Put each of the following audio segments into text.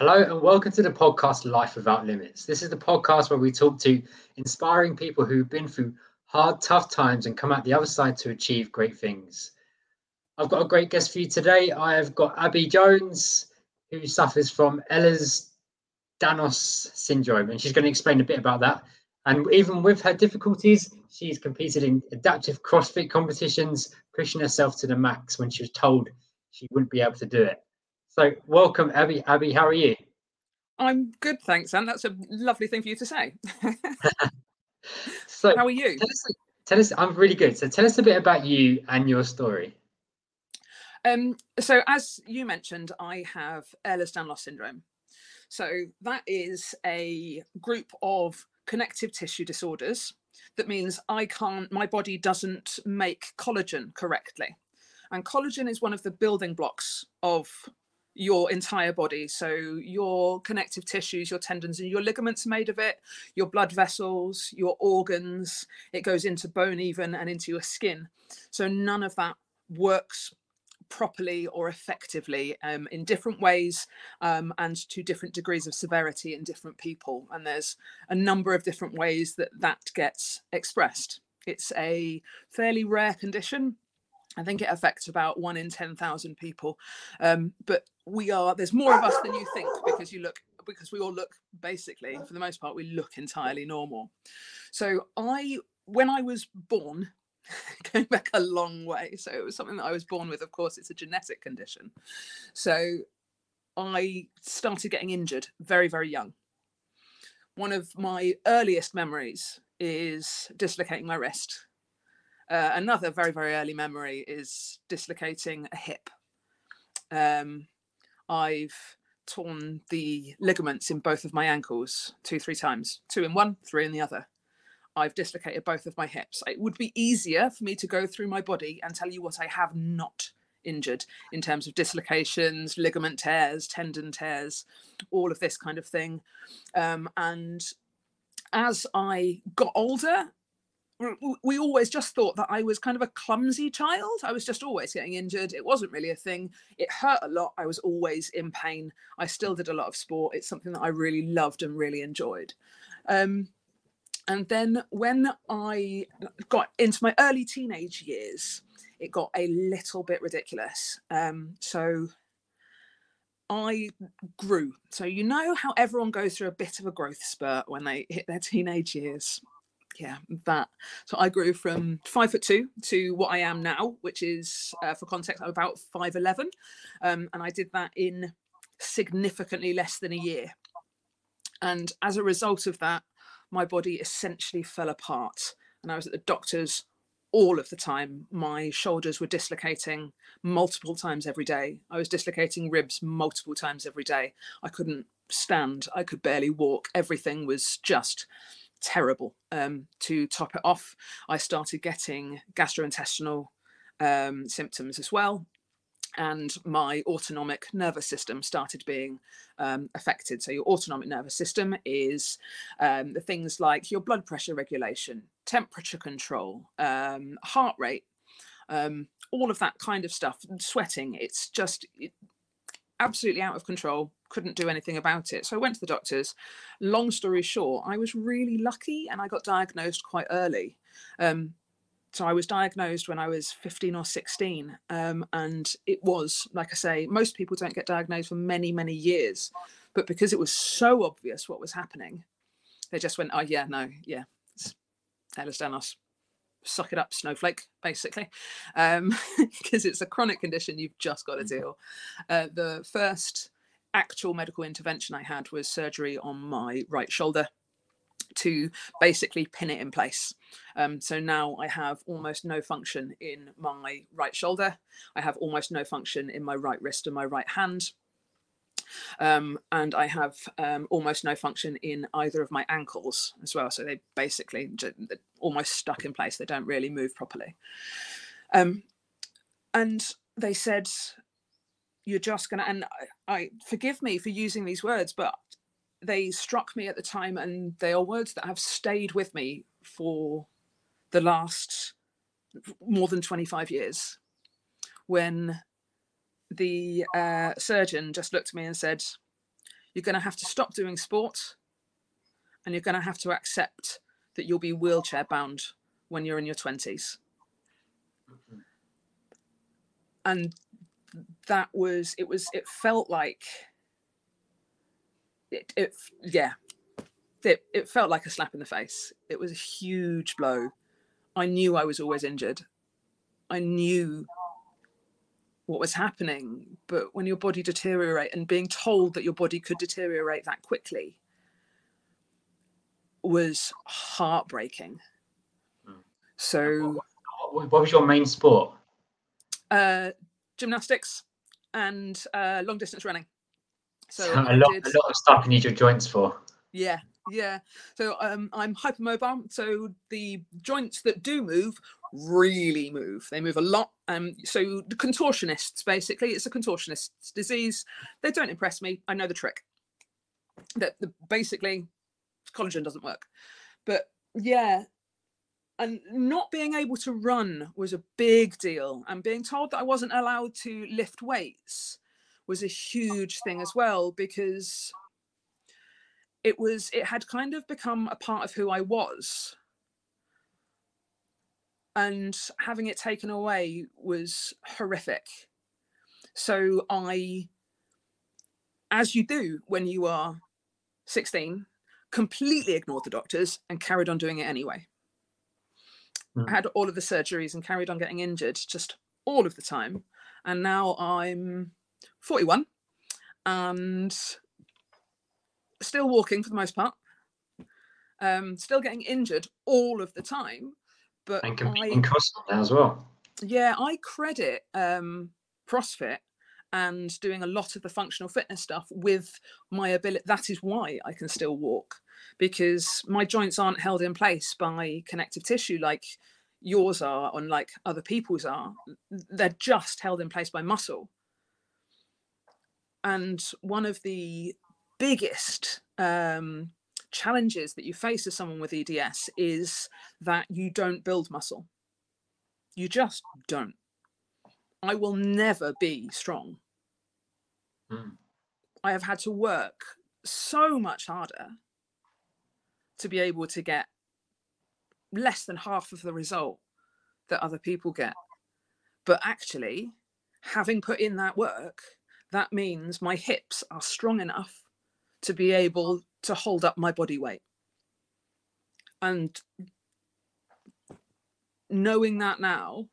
Hello and welcome to the podcast Life Without Limits. This is the podcast where we talk to inspiring people who've been through hard, tough times and come out the other side to achieve great things. I've got a great guest for you today. I have got Abi Jones, who suffers from Ehlers-Danlos syndrome, and she's going to explain a bit about that. And even with her difficulties, she's competed in adaptive CrossFit competitions, pushing herself to the max when she was told she wouldn't be able to do it. So, welcome, Abi. Abi, how are you? I'm good, thanks, and that's a lovely thing for you to say. so, how are you? Tell us, tell us, I'm really good. So, tell us a bit about you and your story. Um, so, as you mentioned, I have Ehlers-Danlos syndrome. So, that is a group of connective tissue disorders. That means I can't, my body doesn't make collagen correctly. And collagen is one of the building blocks of your entire body. So your connective tissues, your tendons and your ligaments are made of it, your blood vessels, your organs, it goes into bone even and into your skin. So none of that works properly or effectively um, in different ways um, and to different degrees of severity in different people. And there's a number of different ways that that gets expressed. It's a fairly rare condition I think it affects about one in 10,000 people. Um, but we are, there's more of us than you think because you look, because we all look basically, for the most part, we look entirely normal. So I, when I was born, going back a long way, so it was something that I was born with, of course, it's a genetic condition. So I started getting injured very, very young. One of my earliest memories is dislocating my wrist uh, another very, very early memory is dislocating a hip. Um, I've torn the ligaments in both of my ankles two, three times, two in one, three in the other. I've dislocated both of my hips. It would be easier for me to go through my body and tell you what I have not injured in terms of dislocations, ligament tears, tendon tears, all of this kind of thing. Um, and as I got older we always just thought that I was kind of a clumsy child. I was just always getting injured. It wasn't really a thing. It hurt a lot. I was always in pain. I still did a lot of sport. It's something that I really loved and really enjoyed. Um, and then when I got into my early teenage years, it got a little bit ridiculous. Um, so I grew. So you know how everyone goes through a bit of a growth spurt when they hit their teenage years yeah that so i grew from five foot two to what i am now which is uh, for context i'm about 5'11 um, and i did that in significantly less than a year. And as a result of that my body essentially fell apart and i was at the doctor's all of the time. My shoulders were dislocating multiple times every day. I was dislocating ribs multiple times every day. I couldn't stand i could barely walk everything was just terrible. Um, to top it off, I started getting gastrointestinal um, symptoms as well. And my autonomic nervous system started being um, affected. So, your autonomic nervous system is um, the things like your blood pressure regulation, temperature control, um, heart rate, um, all of that kind of stuff, sweating. It's just it, absolutely out of control couldn't do anything about it. So i went to the doctors. Long story short i was really lucky and i got diagnosed quite early. Um, so i was diagnosed when i was 15 or 16 um, and it was like i say most people don't get diagnosed for many many years but because it was so obvious what was happening they just went oh yeah no yeah it's Ehlers-Danlos suck it up snowflake basically. Because um, it's a chronic condition you've just got to mm-hmm. deal. Uh, the first actual medical intervention i had was surgery on my right shoulder to basically pin it in place. Um, so now I have almost no function in my right shoulder. I have almost no function in my right wrist and my right hand. Um, and I have um, almost no function in either of my ankles as well. So they basically almost stuck in place. They don't really move properly. Um, and they said, "You're just gonna." And I, I forgive me for using these words, but they struck me at the time, and they are words that have stayed with me for the last more than 25 years. When the uh, surgeon just looked at me and said, you're going to have to stop doing sport and you're going to have to accept that you'll be wheelchair bound when you're in your 20s. And that was, it was, it felt like, it, it yeah, it, it felt like a slap in the face. It was a huge blow. I knew I was always injured. I knew what was happening. But when your body deteriorate and being told that your body could deteriorate that quickly was heartbreaking. Mm. So, What, what was your main sport? uh, gymnastics and uh, long distance running. So, a lot, did- a lot of stuff you need your joints for. Yeah, yeah. So um, I'm hypermobile. So the joints that do move really move. They move a lot. Um, so the contortionists, basically, it's a contortionist's disease. They don't impress me. I know the trick. That the, basically collagen doesn't work. But yeah, and not being able to run was a big deal. And being told that I wasn't allowed to lift weights was a huge thing as well because it was it had kind of become a part of who I was. And having it taken away was horrific. So I, as you do when you are 16, completely ignored the doctors and carried on doing it anyway. Mm. I had all of the surgeries and carried on getting injured just all of the time. And now I'm 41 and still walking for the most part. Um, still getting injured all of the time, but And I, competing now as well. yeah, I credit um, CrossFit and doing a lot of the functional fitness stuff with my ability. That is why I can still walk because my joints aren't held in place by connective tissue like yours are, and like other people's are. They're just held in place by muscle. And one of the biggest um, challenges that you face as someone with EDS is that you don't build muscle. You just don't. I will never be strong. Mm. I have had to work so much harder to be able to get less than half of the result that other people get. But actually, having put in that work, that means my hips are strong enough to be able to hold up my body weight. And knowing that now,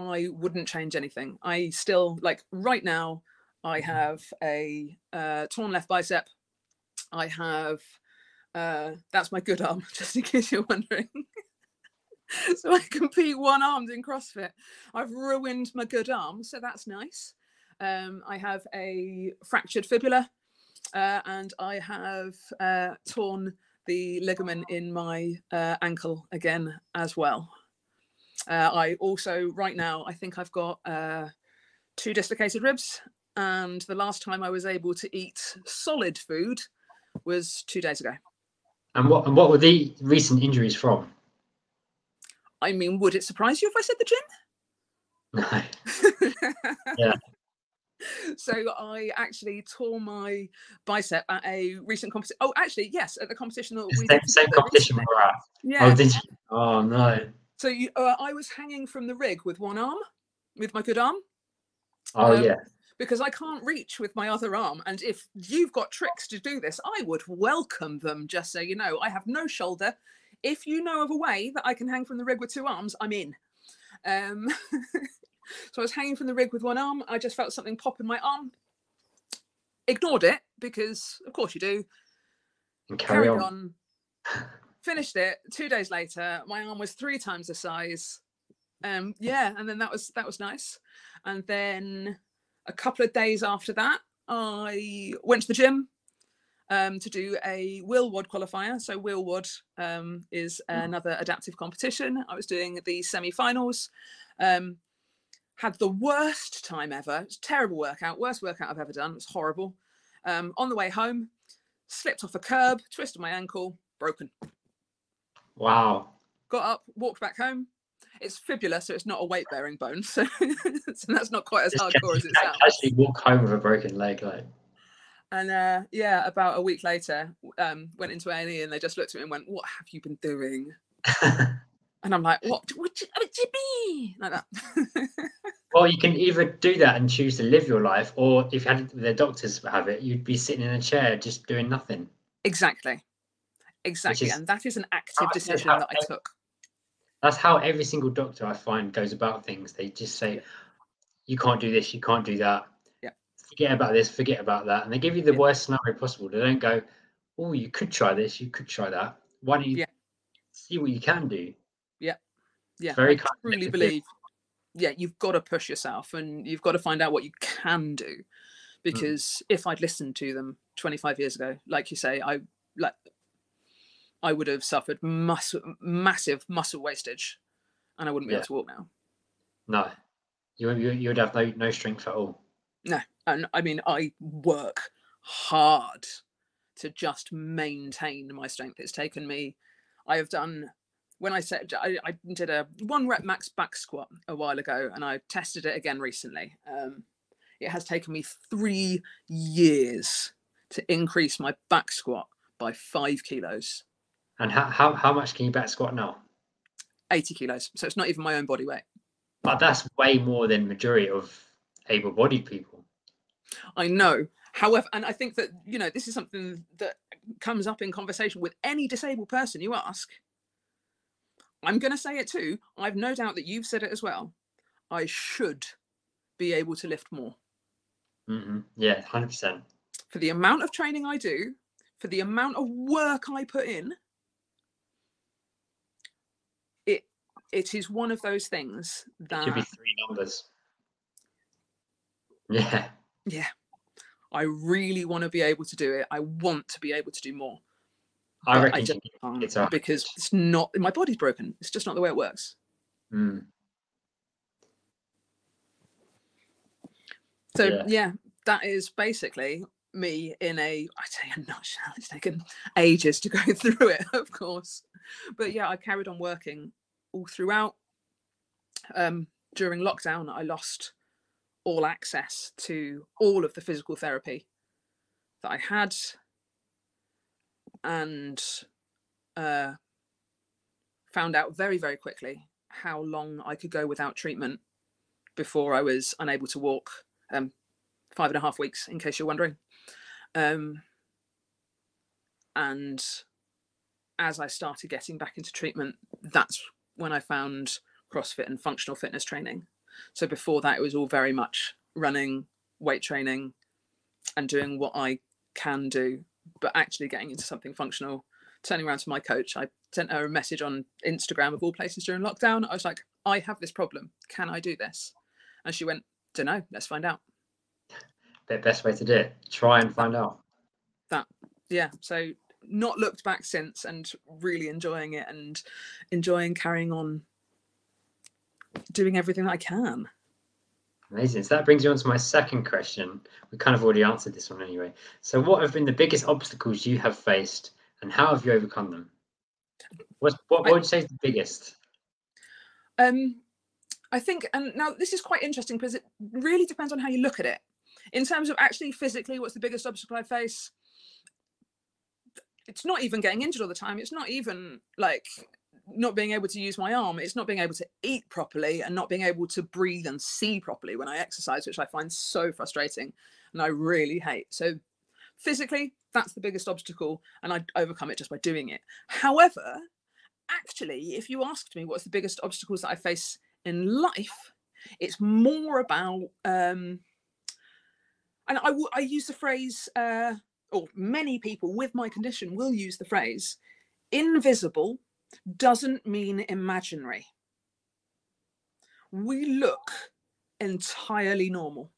I wouldn't change anything. I still like right now. I have a uh, torn left bicep. I have uh, that's my good arm, just in case you're wondering. so I compete one armed in CrossFit. I've ruined my good arm, so that's nice. Um, I have a fractured fibula, uh, and I have uh, torn the ligament in my uh, ankle again as well. Uh, I also, right now, I think I've got uh, two dislocated ribs. And the last time I was able to eat solid food was two days ago. And what and what were the recent injuries from? I mean, would it surprise you if I said the gym? No. yeah. So I actually tore my bicep at a recent competition. Oh, actually, yes, at the competition that we Same, did same competition we were at. Yeah. Oh, did you? Oh no. So you, uh, I was hanging from the rig with one arm, with my good arm, Oh Um, yeah. because I can't reach with my other arm. And if you've got tricks to do this, I would welcome them. Just so you know, I have no shoulder. If you know of a way that I can hang from the rig with two arms, I'm in. Um, so I was hanging from the rig with one arm. I just felt something pop in my arm. Ignored it because, of course, you do. And carry Carried on. on. Finished it. Two days later, my arm was three times the size. Um, yeah, and then that was that was nice. And then a couple of days after that, I went to the gym um, to do a WheelWOD qualifier. So WheelWOD um, is Mhm. another adaptive competition. I was doing the semi-finals. Um, had the worst time ever. It was a terrible workout, worst workout I've ever done. It was horrible. Um, on the way home, slipped off a curb, twisted my ankle, broken. Wow. Got up, walked back home. It's fibula, so it's not a weight bearing bone. So, so that's not quite as Just hardcore as it sounds. Actually, walk home with a broken leg, like And uh, yeah, about a week later, um, went into A&E and they just looked at me and went, "What have you been doing?" and I'm like, "What? What do what do you mean?" Like that. well, you can either do that and choose to live your life, or if you had the doctors have it, you'd be sitting in a chair just doing nothing. exactly, exactly, is- and that is an active decision that I took. That's how every single doctor I find goes about things. They just say, Yeah. "You can't do this. You can't do that. Yeah. Forget about this. Forget about that." And they give you the Yeah. worst scenario possible. They don't go, "Oh, you could try this. You could try that. Why don't you Yeah. see what you can do?" Yeah, Yeah. very I kind of truly believe. Yeah, you've got to push yourself, and you've got to find out what you can do. Mm. Because if I'd listened to them 25 years ago, like you say, I like I would have suffered mus- massive muscle wastage, and I wouldn't be Yeah. able to walk now. No, you you you would have no no strength at all. No, and I mean, I work hard to just maintain my strength. It's taken me. I have done when I said I, I did a one rep max back squat a while ago, and I tested it again recently. Um, it has taken me three years to increase my back squat by five kilos, And how how, how much can you back squat now? 80 kilos. So it's not even my own body weight. But that's way more than majority of able-bodied people. I know. However, and I think that, you know, this is something that comes up in conversation with any disabled person you ask. I'm going to say it too. I've no doubt that you've said it as well. I should be able to lift more hmm Yeah, hundred percent. for the amount of training I do, for the amount of work I put in. It it is one of those things that Should be three numbers. Yeah, yeah, I really want to be able to do it. I want to be able to do more. I reckon. just can't it's because it's not my body's broken. It's just not the way it works. Mm, So Yeah. yeah, that is basically me in a I'd say a nutshell. It's taken ages to go through it, of course. But yeah, I carried on working all throughout. Um, during lockdown, I lost all access to all of the physical therapy that I had, and uh, found out very very quickly how long I could go without treatment before I was unable to walk. Um, five and a half weeks, in case you're wondering. Um, and as I started getting back into treatment, that's when I found CrossFit and functional fitness training. So before that, it was all very much running, weight training, and doing what I can do, but actually getting into something functional. Turning around to my coach, I sent her a message on Instagram of all places during lockdown. I was like, I have this problem. Can I do this? And she went, Don't know. Let's find out. the best way to do it. Try and find out. That, yeah so not looked back since and really enjoying it and enjoying carrying on doing everything that i can Amazing. So that brings you on to my second question. We kind of already answered this one anyway. So, what have been the biggest obstacles you have faced, and how have you overcome them? What's, what, what would you say is the biggest? um i think and now this is quite interesting because it really depends on how you look at it in terms of actually physically what's the biggest obstacle i face it's not even getting injured all the time. It's not even like not being able to use my arm. It's not being able to eat properly and not being able to breathe and see properly when i exercise which i find so frustrating and i really hate. So physically that's the biggest obstacle and i overcome it just by doing it. However actually if you asked me what's the biggest obstacles that i face in life it's more about um and i w- i use the phrase uh or many people with my condition will use the phrase invisible doesn't mean imaginary. We look entirely normal.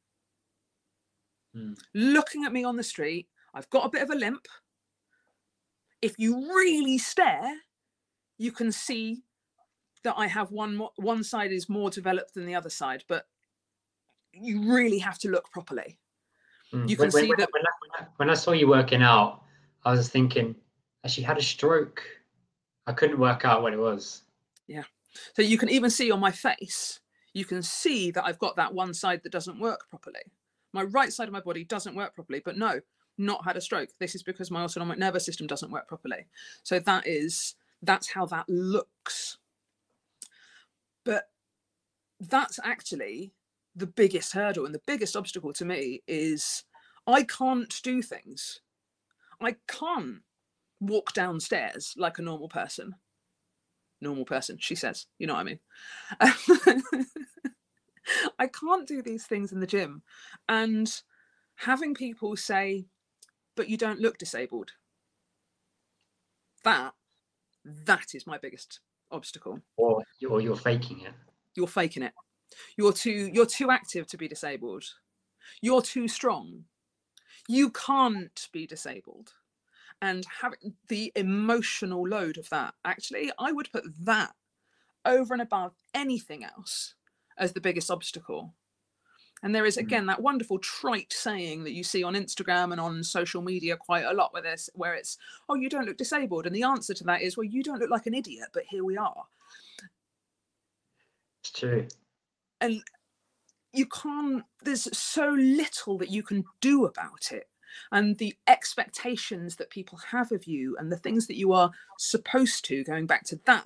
Hmm. Looking at me on the street, I've got a bit of a limp. If you really stare, you can see that I have one one side is more developed than the other side, but you really have to look properly. Mm, You can when, see when, that- when, when, I, saw you working out, I was thinking, she had a stroke? I couldn't work out what it was. Yeah. So you can even see on my face, you can see that I've got that one side that doesn't work properly. My right side of my body doesn't work properly, but no, not had a stroke. This is because my autonomic nervous system doesn't work properly. So that is that's how that looks. But that's actually the biggest hurdle and the biggest obstacle to me is I can't do things. I can't walk downstairs like a normal person. Normal person, she says. You know what I mean? I can't do these things in the gym. And having people say, but you don't look disabled. That, that is my biggest obstacle. Or, or you're faking it. You're faking it. You're too you're too active to be disabled. You're too strong. You can't be disabled. And having the emotional load of that, actually, I would put that over and above anything else as the biggest obstacle. And there is Mm. again that wonderful trite saying that you see on Instagram and on social media quite a lot where this where it's, oh, you don't look disabled. And the answer to that is, well, you don't look like an idiot, but here we are. It's true. and you can't there's so little that you can do about it. And the expectations that people have of you and the things that you are supposed to going back to that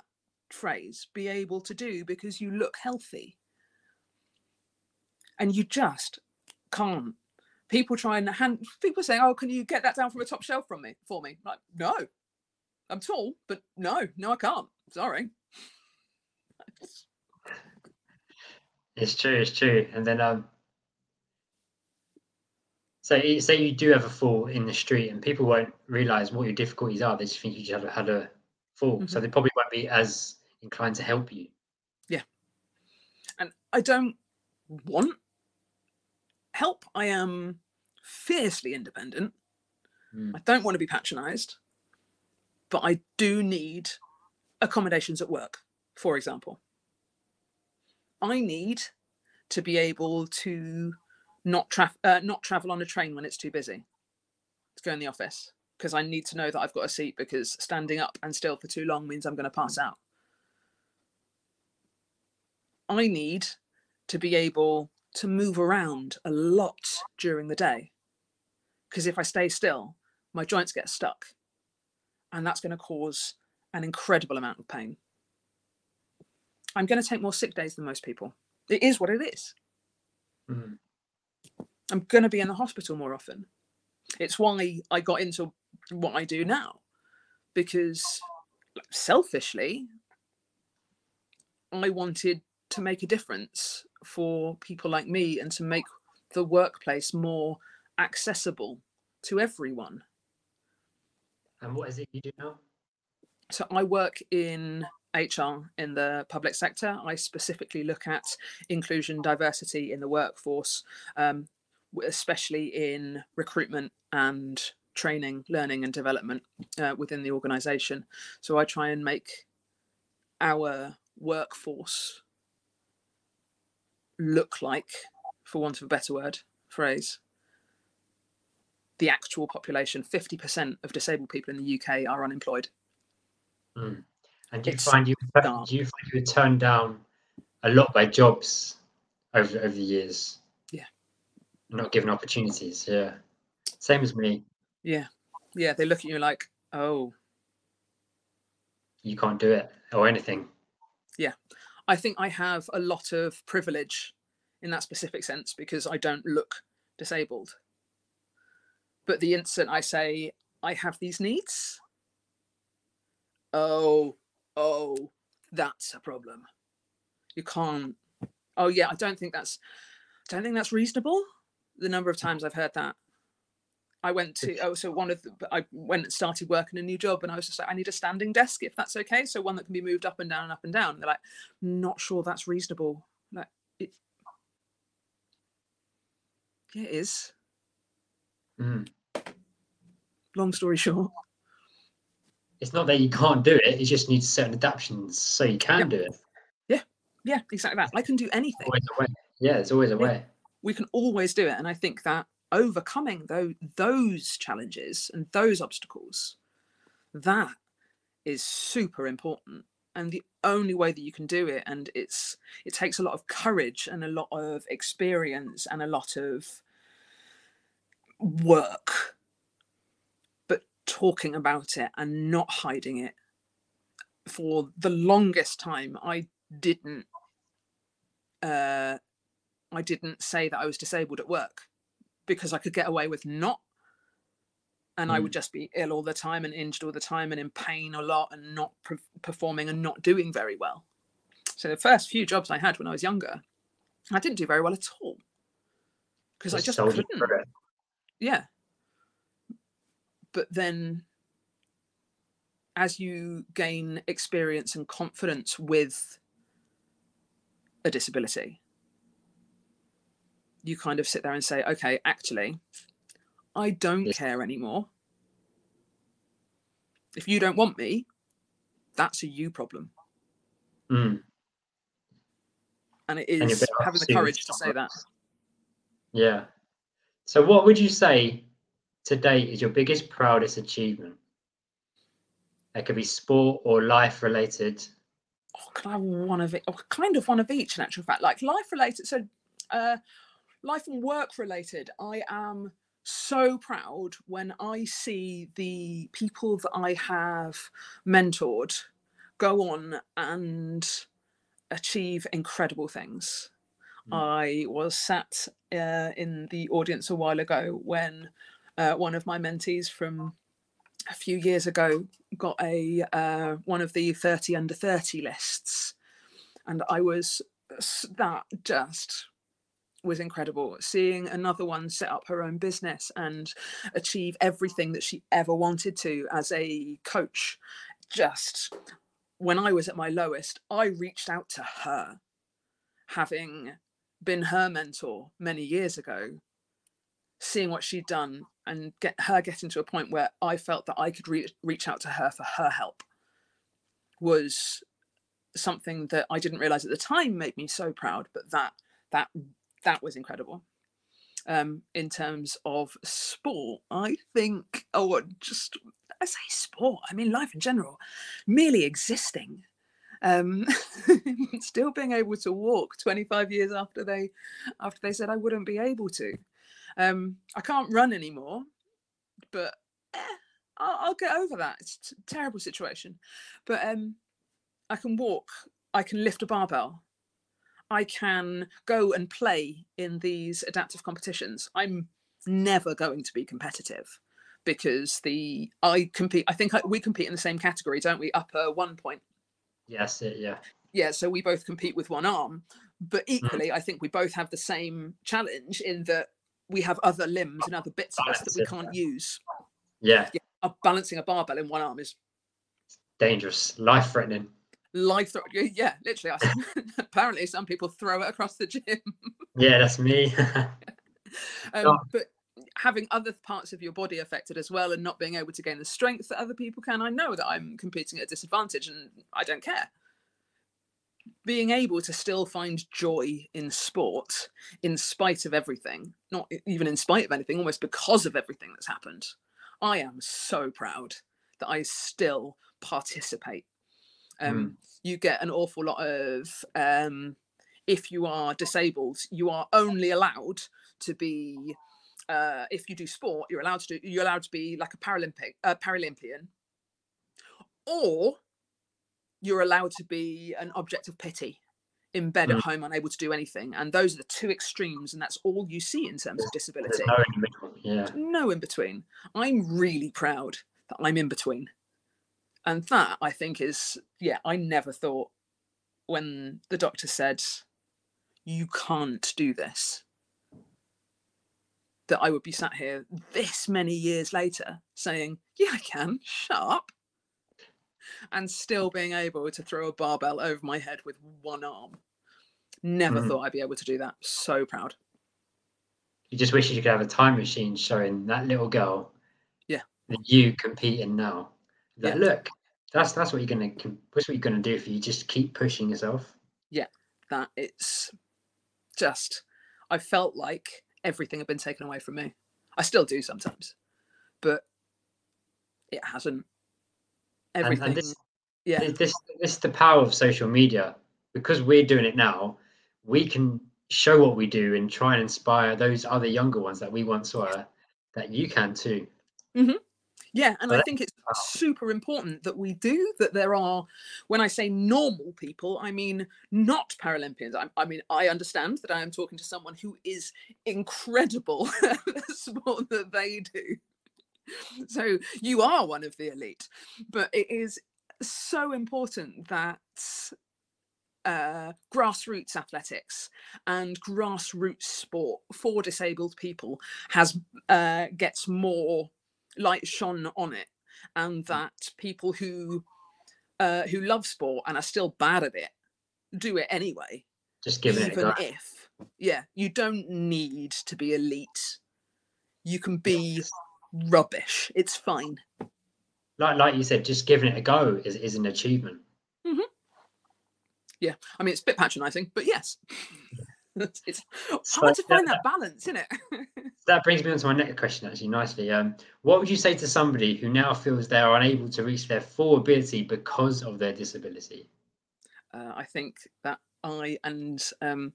phrase be able to do because you look healthy. And you just can't. People try and hand people say oh can you get that down from a top shelf from me for me? Like no. I'm tall but no no i can't. Sorry It's true. It's true. And then, um, so you- say you do have a fall in the street, and people won't realize what your difficulties are. They just think you just had, had a fall, so Mhm. they probably won't be as inclined to help you. Yeah, and I don't want help. I am fiercely independent. Mm. I don't want to be patronized, but I do need accommodations at work, for example. I need to be able to not tra- uh, not travel on a train when it's too busy to go in the office because I need to know that I've got a seat because standing up and still for too long means I'm going to pass out. I need to be able to move around a lot during the day because if I stay still, my joints get stuck and that's going to cause an incredible amount of pain. I'm going to take more sick days than most people. It is what it is. Mm. I'm going to be in the hospital more often. It's why I got into what I do now because selfishly, I wanted to make a difference for people like me and to make the workplace more accessible to everyone. And what is it you do now? So I work in HR in the public sector. I specifically look at inclusion, diversity in the workforce, um, especially in recruitment and training, learning, and development uh, within the organisation. So I try and make our workforce look like, for want of a better word, phrase, the actual population. 50% of disabled people in the UK are unemployed. Mm. And do you It's find you dark. do you find you were turned down a lot by jobs over over the years? Yeah. Not given opportunities. Yeah. Same as me. Yeah. Yeah. They look at you like, oh, You can't do it or anything. Yeah. I think I have a lot of privilege in that specific sense because I don't look disabled. But the instant I say I have these needs, oh, oh, that's a problem. You can't. Oh yeah, I don't think that's. I don't think that's reasonable. The number of times I've heard that. I went to oh so one of the I went and started working a new job and I was just like I need a standing desk if that's okay so one that can be moved up and down and up and down and they're like not sure that's reasonable like it yeah it is Mm. long story short It's not that you can't do it. You just need certain adaptations so you can Yeah. do it. yeah yeah, exactly that I can do anything Always a way. Yeah, there's always a Yeah. way. we can always do it and i think that overcoming those those challenges and those obstacles that is super important and the only way that you can do it and it's it takes a lot of courage and a lot of experience and a lot of work talking about it and not hiding it for the longest time i didn't uh i didn't say that i was disabled at work because i could get away with not and I would just be ill all the time and injured all the time and in pain a lot and not pre- performing and not doing very well. So the first few jobs I had when I was younger, I didn't do very well at all because I just couldn't. Yeah. But then, as you gain experience and confidence with a disability, you kind of sit there and say, okay, actually, I don't care anymore. If you don't want me, that's a you problem. Mm. And it is and having the courage to say that. Yeah. So, what would you say today is your biggest, proudest achievement? It could be sport or life related. Oh, can I have one of it? Oh, kind of one of each, in actual fact. Like life related. So, uh, life and work related. I am so proud when I see the people that I have mentored go on and achieve incredible things. Mm. I was sat uh, in the audience a while ago when uh, one of my mentees from a few years ago got a uh, one of the 30 under 30 lists and I was that just was incredible. Seeing another one set up her own business and achieve everything that she ever wanted to as a coach. Just when I was at my lowest, I reached out to her, having been her mentor many years ago, seeing what she'd done and get her getting to a point where I felt that I could re- reach out to her for her help was something that I didn't realize at the time made me so proud, but that that that was incredible. Um, in terms of sport, I think, oh, just I say sport, I mean life in general, merely existing, um, still being able to walk 25 years after they after they said I wouldn't be able to. Um, I can't run anymore, but eh, I'll, I'll, get over that. It's a terrible situation, but um, I can walk. I can lift a barbell. I can go and play in these adaptive competitions. I'm never going to be competitive because the I compete. I think I, we compete in the same category, don't we? Upper one point. Yes, it, yeah. Yeah, so we both compete with one arm, but mm. equally, mm. I think we both have the same challenge in that we have other limbs and other bits of us that we can't use. Yeah. yeah. Balancing a barbell in one arm is dangerous, life threatening Life threatening. yeah literally apparently some people throw it across the gym yeah that's me um, oh. but having other parts of your body affected as well and not being able to gain the strength that other people can i know that i'm competing at a disadvantage and i don't care being able to still find joy in sport in spite of everything not even in spite of anything almost because of everything that's happened i am so proud that i still participate um, mm. You get an awful lot of um, if you are disabled, you are only allowed to be uh, if you do sport, you're allowed to do, you're allowed to be like a Paralympic uh, Paralympian, or you're allowed to be an object of pity in bed mm. at home, unable to do anything. And those are the two extremes, and that's all you see in terms of disability. No in between. Yeah. No in between. I'm really proud that I'm in between and that i think is yeah i never thought when the doctor said you can't do this that i would be sat here this many years later saying yeah i can shut up and still being able to throw a barbell over my head with one arm never mm-hmm. thought i'd be able to do that so proud you just wish you could have a time machine showing that little girl yeah That you competing now that yeah. look that's that's what you're gonna that's what you're gonna do if you just keep pushing yourself. Yeah, that it's just I felt like everything had been taken away from me. I still do sometimes, but it hasn't. Everything. And, and this, yeah. This this is the power of social media because we're doing it now. We can show what we do and try and inspire those other younger ones that we once were. That you can too. Mm-hmm Yeah, and I think it's super important that we do that. There are, when I say normal people, I mean not Paralympians. I, I mean I understand that I am talking to someone who is incredible at the sport that they do. So you are one of the elite, but it is so important that uh, grassroots athletics and grassroots sport for disabled people has uh, gets more light shone on it, and mm. that people who uh, who love sport and are still bad at it do it anyway. Just give it even if yeah, you don't need to be elite. You can be rubbish. It's fine. Like like you said, just giving it a go is, is an achievement. Mm-hmm. Yeah, I mean it's a bit patronising, but yes. it's hard to find that, that balance, isn't it? that brings me on to my next question, actually, nicely. Um, what would you say to somebody who now feels they are unable to reach their full ability because of their disability? Uh, I think that I and um,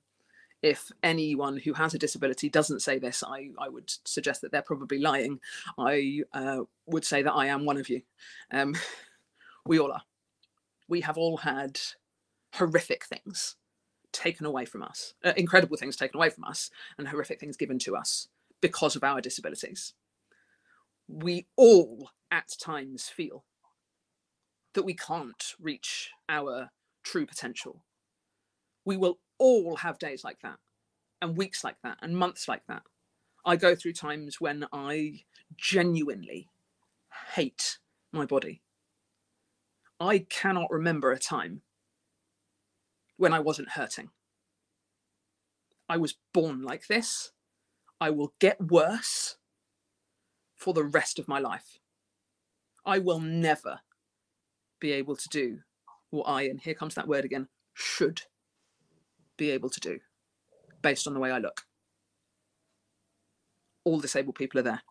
if anyone who has a disability doesn't say this, I, I would suggest that they're probably lying. I uh, would say that I am one of you. Um, we all are. We have all had horrific things taken away from us, uh, incredible things taken away from us, and horrific things given to us because of our disabilities. We all at times feel that we can't reach our true potential. We will all have days like that, and weeks like that, and months like that. I go through times when I genuinely hate my body. I cannot remember a time when I wasn't hurting. I was born like this. I will get worse for the rest of my life. I will never be able to do what I, and here comes that word again, should be able to do based on the way I look. All disabled people are there.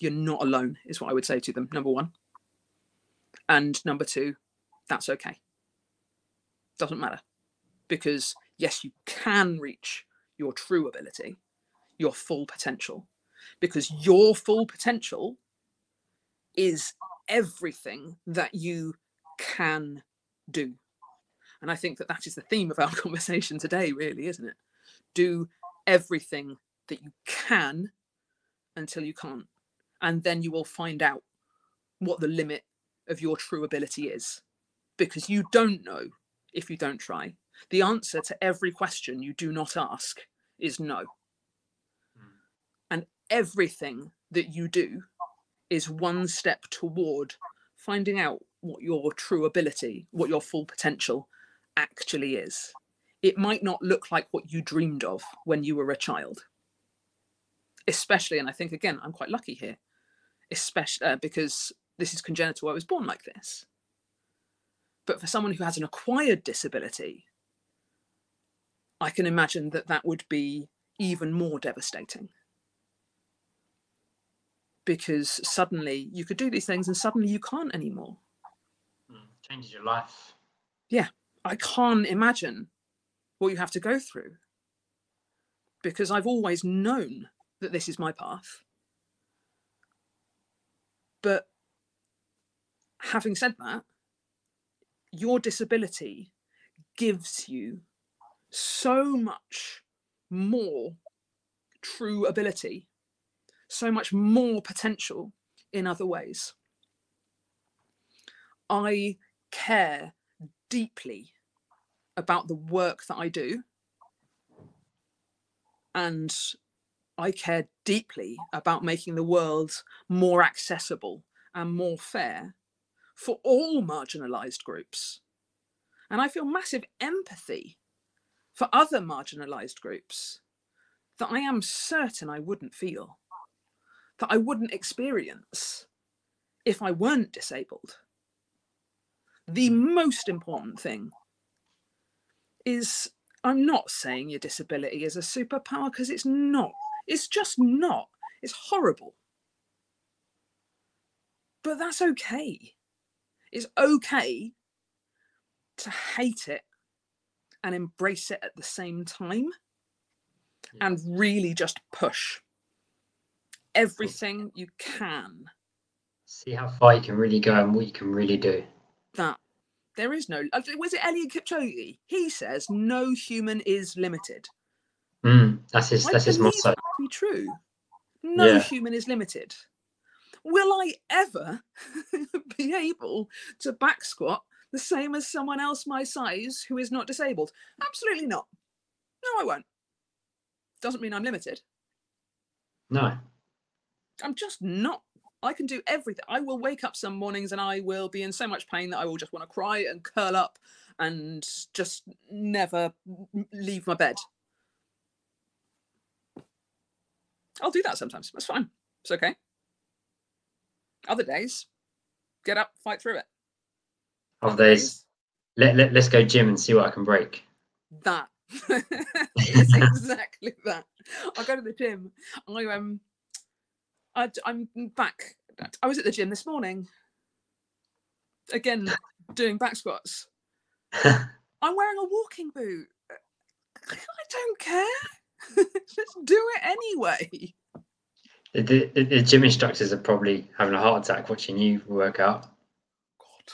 You're not alone, is what I would say to them, number one. And number two, that's okay. Doesn't matter because yes, you can reach your true ability, your full potential, because your full potential is everything that you can do. And I think that that is the theme of our conversation today, really, isn't it? Do everything that you can until you can't. And then you will find out what the limit of your true ability is. Because you don't know if you don't try. The answer to every question you do not ask is no. Hmm. And everything that you do is one step toward finding out what your true ability, what your full potential actually is. It might not look like what you dreamed of when you were a child. Especially, and I think again, I'm quite lucky here, especially uh, because this is congenital. I was born like this. But for someone who has an acquired disability, I can imagine that that would be even more devastating. Because suddenly you could do these things and suddenly you can't anymore. Mm, changes your life. Yeah, I can't imagine what you have to go through because I've always known that this is my path. But having said that, your disability gives you so much more true ability, so much more potential in other ways. I care deeply about the work that I do. And I care deeply about making the world more accessible and more fair for all marginalized groups. And I feel massive empathy for other marginalized groups that I am certain I wouldn't feel, that I wouldn't experience if I weren't disabled. The most important thing is I'm not saying your disability is a superpower because it's not. It's just not. It's horrible. But that's okay. It's okay to hate it and embrace it at the same time yeah. and really just push everything you can See how far you can really go and what you can really do. That there is no. uh, Was it Eliud Kipchoge? He says no human is limited. Mm, that's his. I That's his motto. that be true. No Yeah. human is limited. Will I ever be able to back squat the same as someone else my size who is not disabled? Absolutely not. No, I won't. Doesn't mean I'm limited. No. I'm just not. I can do everything. I will wake up some mornings and I will be in so much pain that I will just want to cry and curl up and just never leave my bed. I'll do that sometimes. That's fine. It's okay. Other days, get up, fight through it. Of those, let, let let's go gym and see what I can break. That. it's exactly that. I go to the gym. I um, I, I'm back. I was at the gym this morning. Again, doing back squats. I'm wearing a walking boot. I don't care. Just do it anyway. The, the, the- gym instructors are probably having a heart attack watching you work out. God,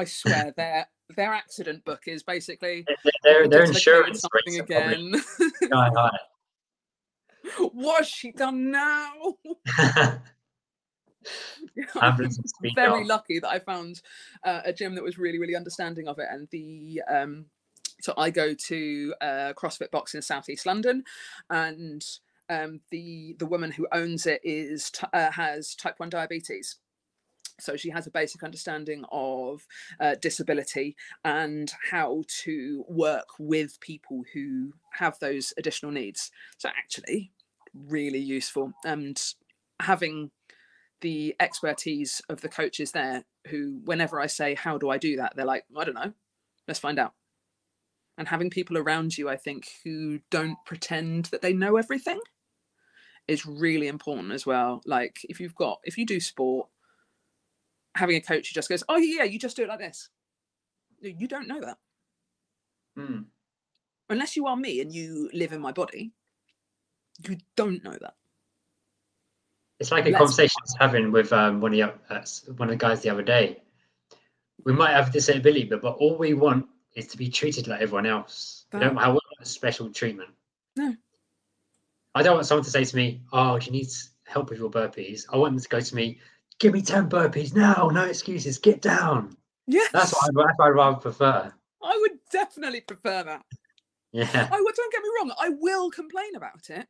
I swear their their accident book is basically Their, their dislocated insurance rates probably again. sky high. what has she done now? Speed very dial. lucky that I found uh, a gym that was really, really understanding of it. And the um, so I go to uh, CrossFit Box in Southeast London, and um, the the woman who owns it is t- uh, has type one diabetes. So she has a basic understanding of uh, disability and how to work with people who have those additional needs. So actually, really useful. And having the expertise of the coaches there who whenever i say how do i do that? they're like i don't know. Let's find out. And having people around you i think who don't pretend that they know everything is really important as well. Like if you've got if you do sport having a coach who just goes oh yeah you just do it like this. You don't know that. Mm. unless you are me and you live in my body you don't know that It's like a Let's- conversation I was having with um, one of the, uh, one of the guys the other day. We might have disability, but, but all we want is to be treated like everyone else. We don't have special treatment. No. I don't want someone to say to me, "Oh, do you need help with your burpees?" I want them to go to me, "Give me ten burpees now, no excuses, get down." yes That's what I, that's what I'd rather prefer. i would definitely prefer that Yeah, I don't get me wrong. I will complain about it,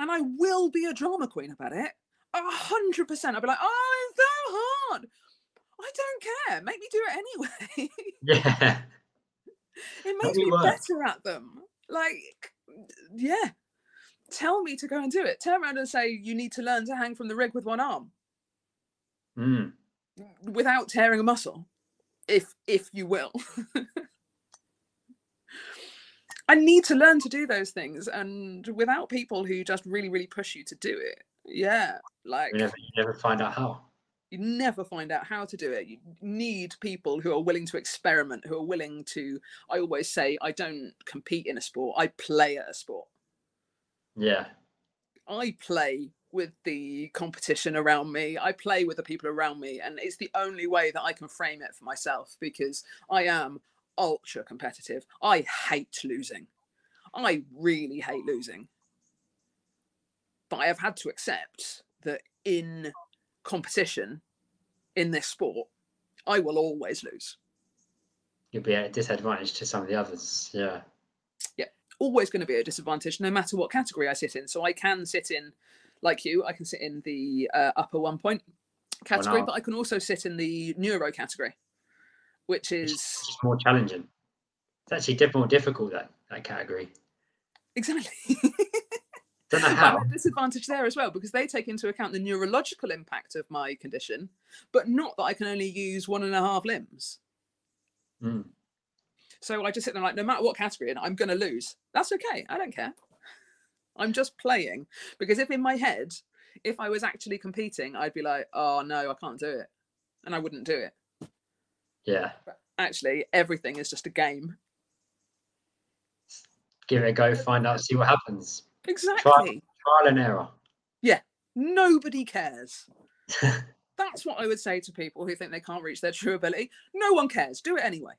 and I will be a drama queen about it. A hundred percent. I'll be like, "Oh, it's so hard." I don't care. Make me do it anyway. yeah, it makes me work. better at them. Like, yeah. Tell me to go and do it. Turn around and say you need to learn to hang from the rig with one arm mm. without tearing a muscle, if if you will. I need to learn to do those things, and without people who just really, really push you to do it, yeah, like you never, you never find out how. you never find out how to do it. You need people who are willing to experiment, who are willing to. I always say, I don't compete in a sport; I play at a sport. Yeah, I play with the competition around me. I play with the people around me, and it's the only way that I can frame it for myself because I am ultra competitive. I hate losing. I really hate losing. But I have had to accept that in competition in this sport, I will always lose. you'll be at a disadvantage to some of the others. Yeah, Yeah. always going to be a disadvantage no matter what category I sit in. So I can sit in, like you, I can sit in the uh, upper one point category, no. but I can also sit in the neuro category, which is just it's more challenging. It's actually diff- more difficult that that category. exactly. Don't know But I'm how. at a disadvantage there as well because they take into account the neurological impact of my condition, but not that I can only use one and a half limbs. Mm. So I just sit there like, no matter what category, and I'm going to lose. That's okay. I don't care. I'm just playing because if in my head, if I was actually competing, I'd be like, oh no, I can't do it, and I wouldn't do it. Yeah, Actually, everything is just a game. give it a go, find out, see what happens. Exactly. Trial and error. Yeah. Nobody cares. that's what I would say to people who think they can't reach their true ability. No one cares. Do it anyway.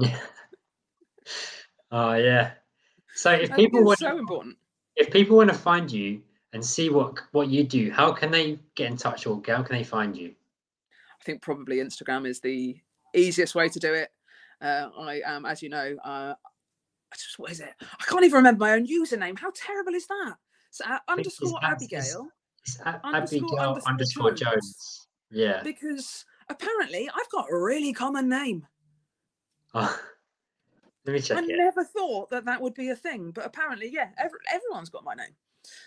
Yeah. Oh yeah. So if That people want so important. if people want to find you and see what what you do, how can they get in touch or how can they find you? I think probably Instagram is the easiest way to do it. Uh, I am, as you know, uh, I just what is it? I can't even remember my own username. How terrible is that? So uh, underscore it's- Abigail, It's Underscore Abigail underscore underscore Jones. Jones. Yeah. because apparently I've got a really common name. Oh, let me check I it. never thought that that would be a thing, but apparently, yeah, every, everyone's got my name.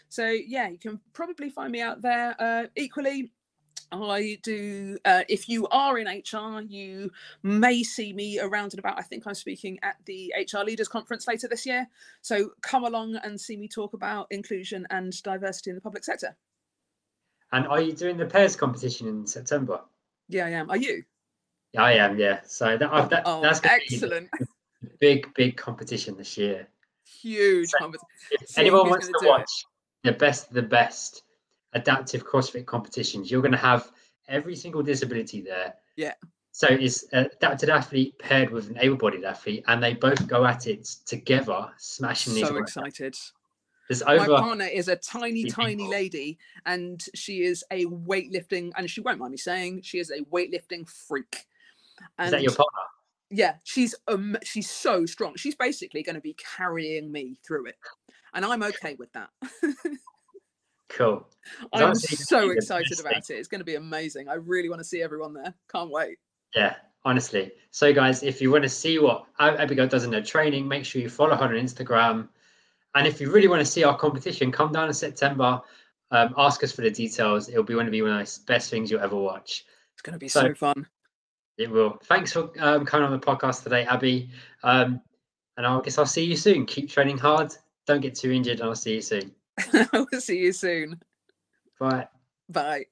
So yeah, you can probably find me out there. Uh, equally, I do. Uh, if you are in HR, you may see me around and about. I think I'm speaking at the HR Leaders Conference later this year. So come along and see me talk about inclusion and diversity in the public sector. And are you doing the pairs competition in September? Yeah, I am. Are you? Yeah, I am. Yeah. So that, that Oh, that's excellent! big big competition this year. Huge So- competition. If anyone wants to do it. watch the best of the best adaptive CrossFit competitions, you're going to have every single disability there. Yeah. So it's an adapted athlete paired with an able-bodied athlete, and they both go at it together, smashing these. So excited. There's my partner is a tiny tiny people. lady and she is a weightlifting and she won't mind me saying she is a weightlifting freak and is that your partner? yeah she's um she's so strong she's basically going to be carrying me through it and i'm okay with that Cool. i'm so excited about it it's going to be amazing i really want to see everyone there can't wait Yeah, honestly. So, guys, if you want to see what Ab- Abigail does in her training, make sure you follow her on Instagram. And if you really want to see our competition, come down in September. Um, ask us for the details. It'll be one of be one of the best things you'll ever watch. it's going to be So- so fun It will. Thanks for um, coming on the podcast today, Abi. Um, and I guess I'll see you soon. Keep training hard. Don't get too injured, and I'll see you soon. i will see you soon Bye. bye